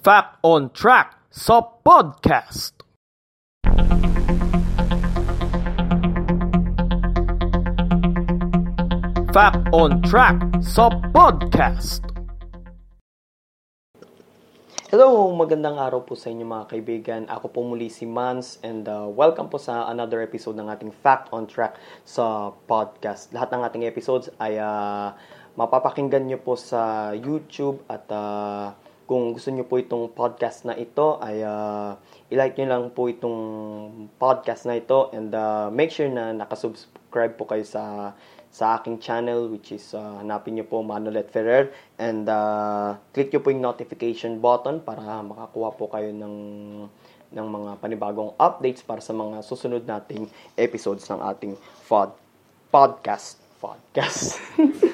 Fact on Track sa podcast. Fact on Track sa podcast. Hello, magandang araw po sa inyo mga kaibigan. Ako po muli si Mans and uh, welcome po sa another episode ng ating Fact on Track sa podcast. Lahat ng ating episodes ay uh, mapapakinggan nyo po sa YouTube at uh, kung gusto nyo po itong podcast na ito ay uh, ilike nyo lang po itong podcast na ito and uh, make sure na nakasubscribe po kayo sa sa aking channel which is uh, hanapin nyo po Manolet Ferrer and uh, click nyo po yung notification button para makakuha po kayo ng ng mga panibagong updates para sa mga susunod nating episodes ng ating pod, podcast podcast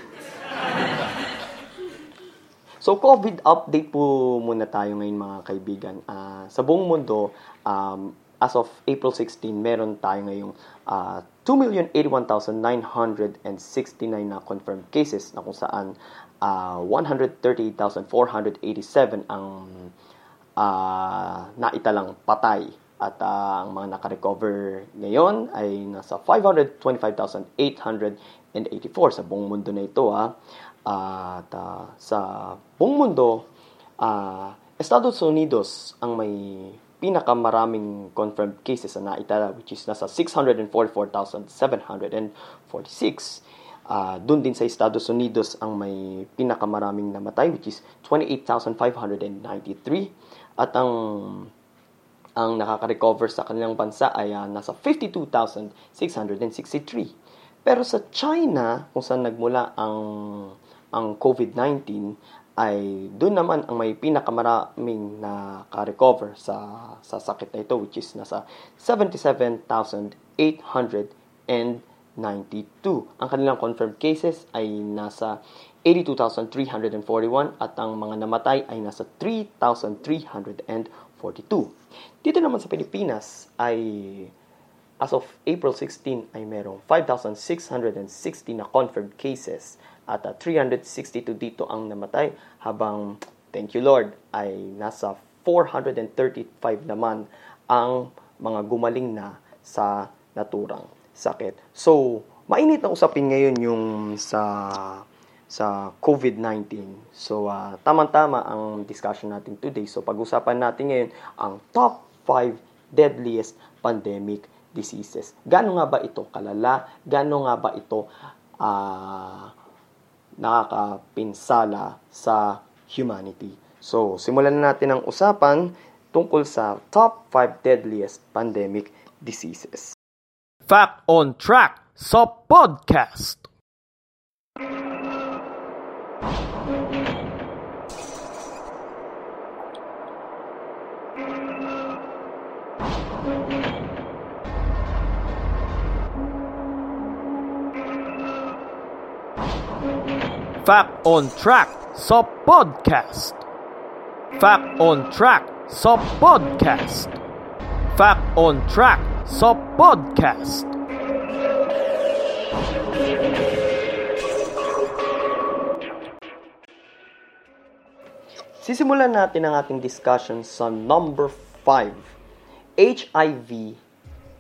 So, COVID update po muna tayo ngayon mga kaibigan. Uh, sa buong mundo, um, as of April 16, meron tayo ngayong uh, 2,081,969 na confirmed cases na kung saan uh, 138,487 ang uh, naitalang patay. At uh, ang mga nakarecover ngayon ay nasa 525,884 sa buong mundo na ito. Ha. At uh, sa buong mundo, uh, Estados Unidos ang may pinakamaraming confirmed cases na naitala which is nasa 644,746. Uh, Doon din sa Estados Unidos ang may pinakamaraming namatay which is 28,593 at ang ang nakaka-recover sa kanilang bansa ay uh, nasa 52,663. Pero sa China, kung saan nagmula ang ang COVID-19 ay doon naman ang may pinakamaraming na ka-recover sa sa sakit na ito which is nasa 77,892. Ang kanilang confirmed cases ay nasa 82,341 at ang mga namatay ay nasa 3,342. Dito naman sa Pilipinas ay as of April 16 ay merong 5,660 na confirmed cases at uh, 362 dito ang namatay habang thank you Lord ay nasa 435 naman ang mga gumaling na sa naturang sakit. So, mainit na usapin ngayon yung sa sa COVID-19. So, uh, tamang-tama ang discussion natin today. So, pag-usapan natin ngayon ang top 5 deadliest pandemic diseases. Gano nga ba ito kalala? Gano nga ba ito uh, nakakapinsala sa humanity. So, simulan na natin ang usapan tungkol sa top 5 deadliest pandemic diseases. Fact on Track sa podcast. Fact on Track sa podcast. Fact on Track sa podcast. Fact on Track sa podcast. Sisimulan natin ang ating discussion sa number 5, HIV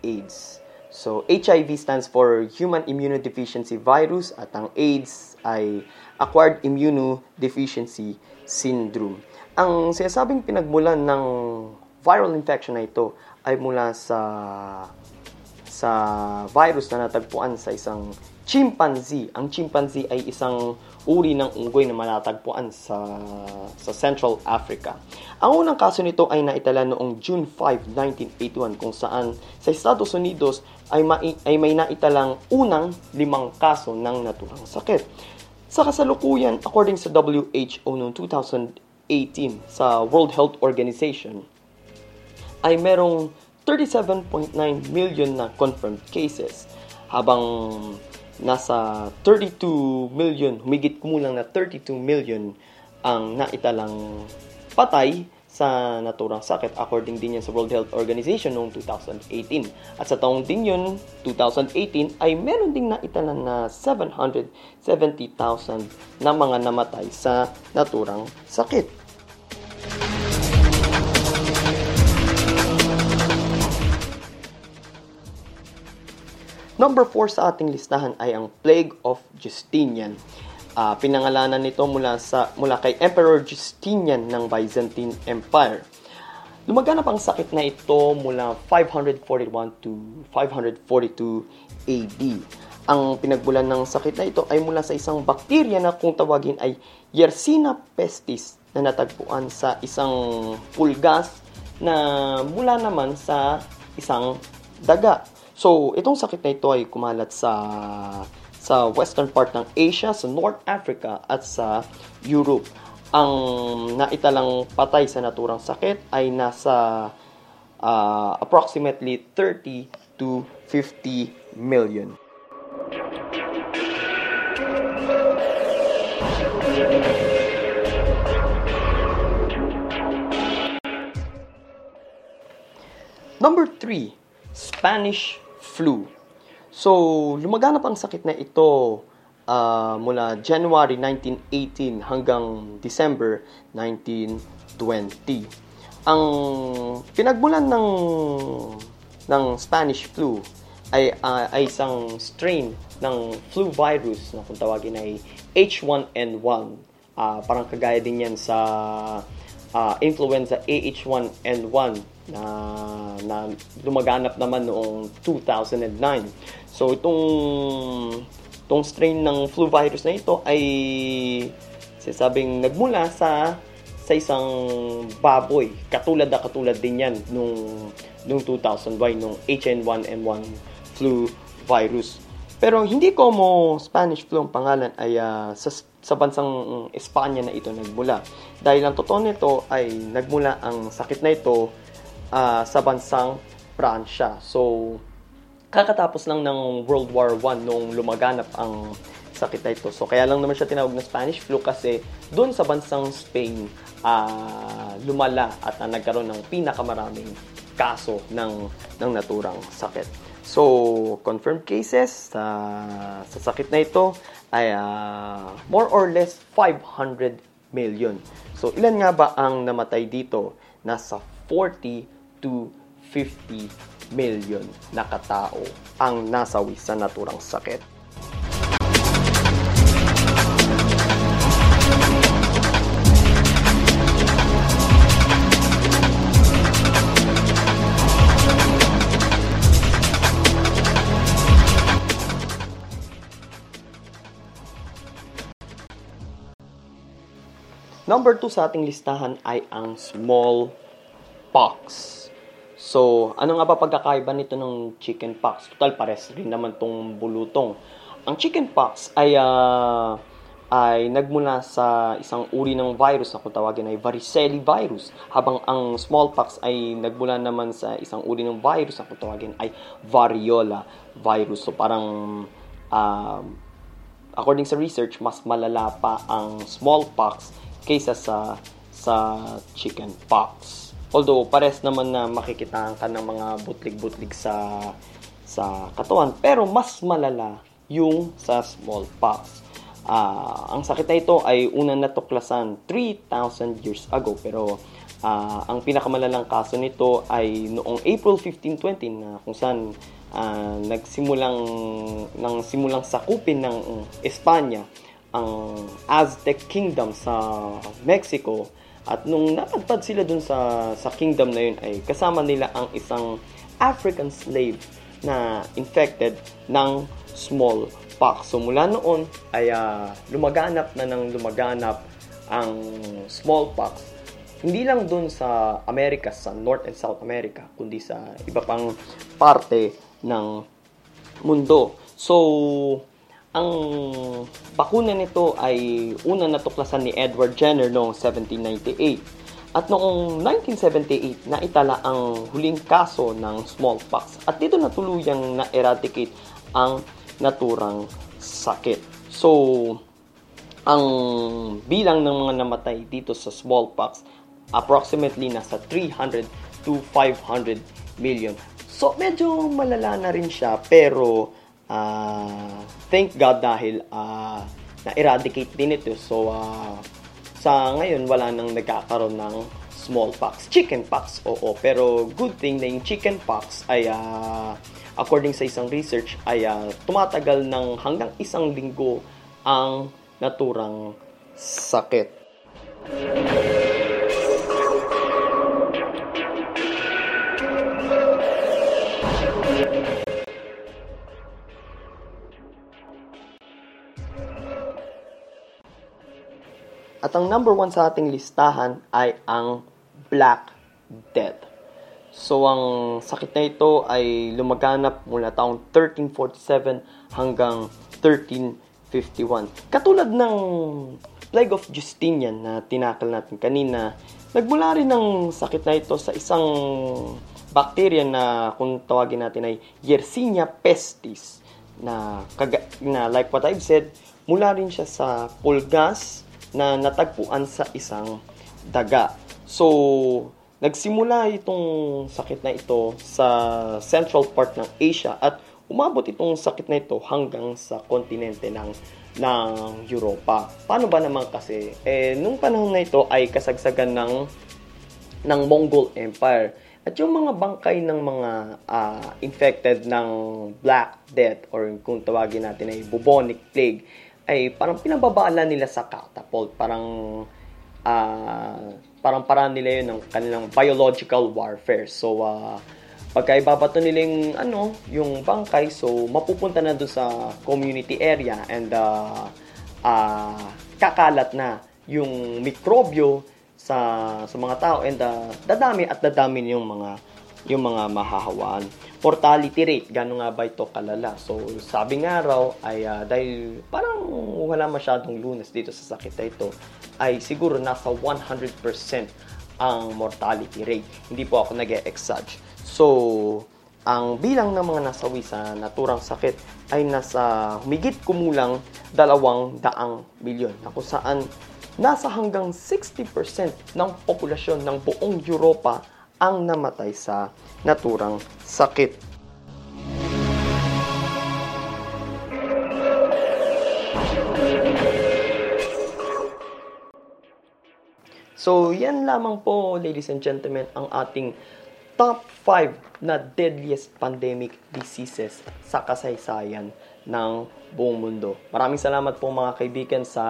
AIDS. So, HIV stands for Human Immunodeficiency Virus at ang AIDS ay Acquired Immunodeficiency Syndrome. Ang sinasabing pinagmulan ng viral infection na ito ay mula sa sa virus na natagpuan sa isang chimpanzee. Ang chimpanzee ay isang uri ng unggoy na matatagpuan sa, sa Central Africa. Ang unang kaso nito ay naitala noong June 5, 1981 kung saan sa Estados Unidos ay, ma- ay may naitalang unang limang kaso ng naturang sakit. Sa kasalukuyan, according sa WHO noong 2018 sa World Health Organization, ay merong 37.9 million na confirmed cases habang nasa 32 million, humigit kumulang na 32 million ang naitalang patay sa naturang sakit according din yan sa World Health Organization noong 2018. At sa taong din yun, 2018, ay meron ding naitalan na 770,000 na mga namatay sa naturang sakit. Number 4 sa ating listahan ay ang Plague of Justinian. Uh, pinangalanan nito mula sa mula kay Emperor Justinian ng Byzantine Empire. Lumaganap ang sakit na ito mula 541 to 542 AD. Ang pinagbulan ng sakit na ito ay mula sa isang bakterya na kung tawagin ay Yersinia pestis na natagpuan sa isang pulgas na mula naman sa isang daga. So, itong sakit na ito ay kumalat sa sa western part ng Asia, sa North Africa at sa Europe. Ang naitalang patay sa naturang sakit ay nasa uh, approximately 30 to 50 million. Number 3, Spanish flu. So, lumaganap ang sakit na ito uh, mula January 1918 hanggang December 1920. Ang pinagmulan ng ng Spanish flu ay uh, ay isang strain ng flu virus na kung tawagin ay H1N1. Uh, ah, parang kagaya din yan sa uh, influenza AH1N1 na, na lumaganap naman noong 2009. So itong itong strain ng flu virus na ito ay sinasabing nagmula sa sa isang baboy. Katulad na katulad din yan nung, nung 2001, nung HN1N1 flu virus. Pero hindi ko mo Spanish flu ang pangalan ay uh, sa, sa bansang Espanya na ito nagmula. Dahil ang totoo nito ay nagmula ang sakit na ito uh, sa bansang Pransya. So, kakatapos lang ng World War I nung lumaganap ang sakit na ito. So, kaya lang naman siya tinawag na Spanish flu kasi doon sa bansang Spain, uh, lumala at uh, nagkaroon ng pinakamaraming kaso ng, ng naturang sakit. So, confirmed cases sa, sa sakit na ito ay uh, more or less 500 million. So, ilan nga ba ang namatay dito? Nasa 40 to 50 million na katao ang nasawi sa naturang sakit. Number 2 sa ating listahan ay ang small pox. So, ano nga ba pagkakaiba nito ng chicken pox? Total, pares rin naman tong bulutong. Ang chicken pox ay uh, ay nagmula sa isang uri ng virus na kung tawagin ay varicella virus, habang ang smallpox ay nagmula naman sa isang uri ng virus na kung tawagin ay variola virus. So parang uh, according sa research, mas malala pa ang smallpox kaysa sa sa chicken pox. Although pares naman na makikita ka ng mga butlig-butlig sa sa katawan, pero mas malala yung sa smallpox. Uh, ang sakit na ito ay unang natuklasan 3,000 years ago pero uh, ang pinakamalalang kaso nito ay noong April 15, 20 na kung saan uh, nagsimulang nang simulang sakupin ng Espanya ang Aztec Kingdom sa Mexico at nung napadpad sila dun sa, sa kingdom na yun ay kasama nila ang isang African slave na infected ng smallpox. So mula noon ay uh, lumaganap na ng lumaganap ang smallpox hindi lang dun sa Amerika, sa North and South America, kundi sa iba pang parte ng mundo. So, ang bakuna nito ay unang natuklasan ni Edward Jenner noong 1798. At noong 1978, naitala ang huling kaso ng smallpox. At dito na tuluyang na-eradicate ang naturang sakit. So, ang bilang ng mga namatay dito sa smallpox approximately nasa 300 to 500 million. So, medyo malala na rin siya pero uh, thank God dahil uh, na-eradicate din ito. So, uh, sa ngayon, wala nang nagkakaroon ng smallpox. Chickenpox, oo. Pero good thing na yung chickenpox ay uh, according sa isang research, ay uh, tumatagal ng hanggang isang linggo ang naturang sakit. At ang number one sa ating listahan ay ang Black Death. So, ang sakit na ito ay lumaganap mula taong 1347 hanggang 1351. Katulad ng Plague of Justinian na tinakal natin kanina, nagmula rin ng sakit na ito sa isang bacteria na kung tawagin natin ay Yersinia pestis na, kaga, na like what I've said, mula rin siya sa pulgas na natagpuan sa isang daga. So, nagsimula itong sakit na ito sa central part ng Asia at umabot itong sakit na ito hanggang sa kontinente ng ng Europa. Paano ba naman kasi? Eh, nung panahon na ito ay kasagsagan ng ng Mongol Empire. At yung mga bangkay ng mga uh, infected ng Black Death or kung tawagin natin ay bubonic plague ay parang pinababaalan nila sa catapult. Parang uh, parang parang nila yun ng kanilang biological warfare. So, uh, pagka ibabato nila yung, ano, yung bangkay, so mapupunta na doon sa community area and uh, uh, kakalat na yung mikrobyo sa sa mga tao and uh, dadami at dadami yung mga yung mga mahahawaan. Mortality rate, gano'n nga ba ito kalala? So, sabi nga raw ay uh, dahil parang wala masyadong lunas dito sa sakit na ito, ay siguro nasa 100% ang mortality rate. Hindi po ako nag-exage. So, ang bilang ng mga nasawi sa naturang sakit ay nasa humigit kumulang dalawang daang milyon na kung saan nasa hanggang 60% ng populasyon ng buong Europa ang namatay sa naturang sakit. So, yan lamang po, ladies and gentlemen, ang ating top 5 na deadliest pandemic diseases sa kasaysayan ng buong mundo. Maraming salamat po mga kaibigan sa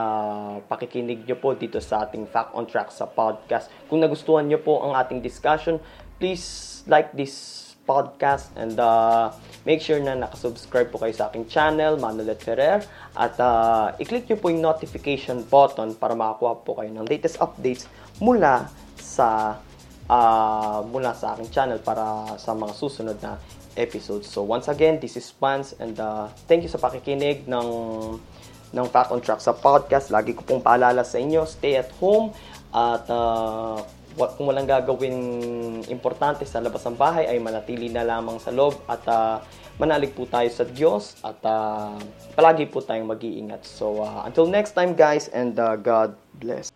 pakikinig nyo po dito sa ating Fact on Track sa podcast. Kung nagustuhan nyo po ang ating discussion, please like this podcast and uh, make sure na nakasubscribe po kayo sa aking channel, Manolet Ferrer at uh, i-click nyo po yung notification button para makakuha po kayo ng latest updates mula sa uh, mula sa aking channel para sa mga susunod na episodes. So once again, this is Pans and uh, thank you sa pakikinig ng ng Fact on Track sa podcast. Lagi ko pong paalala sa inyo, stay at home at uh, kung walang gagawin importante sa labas ng bahay ay manatili na lamang sa loob at uh, manalig po tayo sa Diyos at uh, palagi po tayong mag-iingat. So uh, until next time guys and uh, God bless.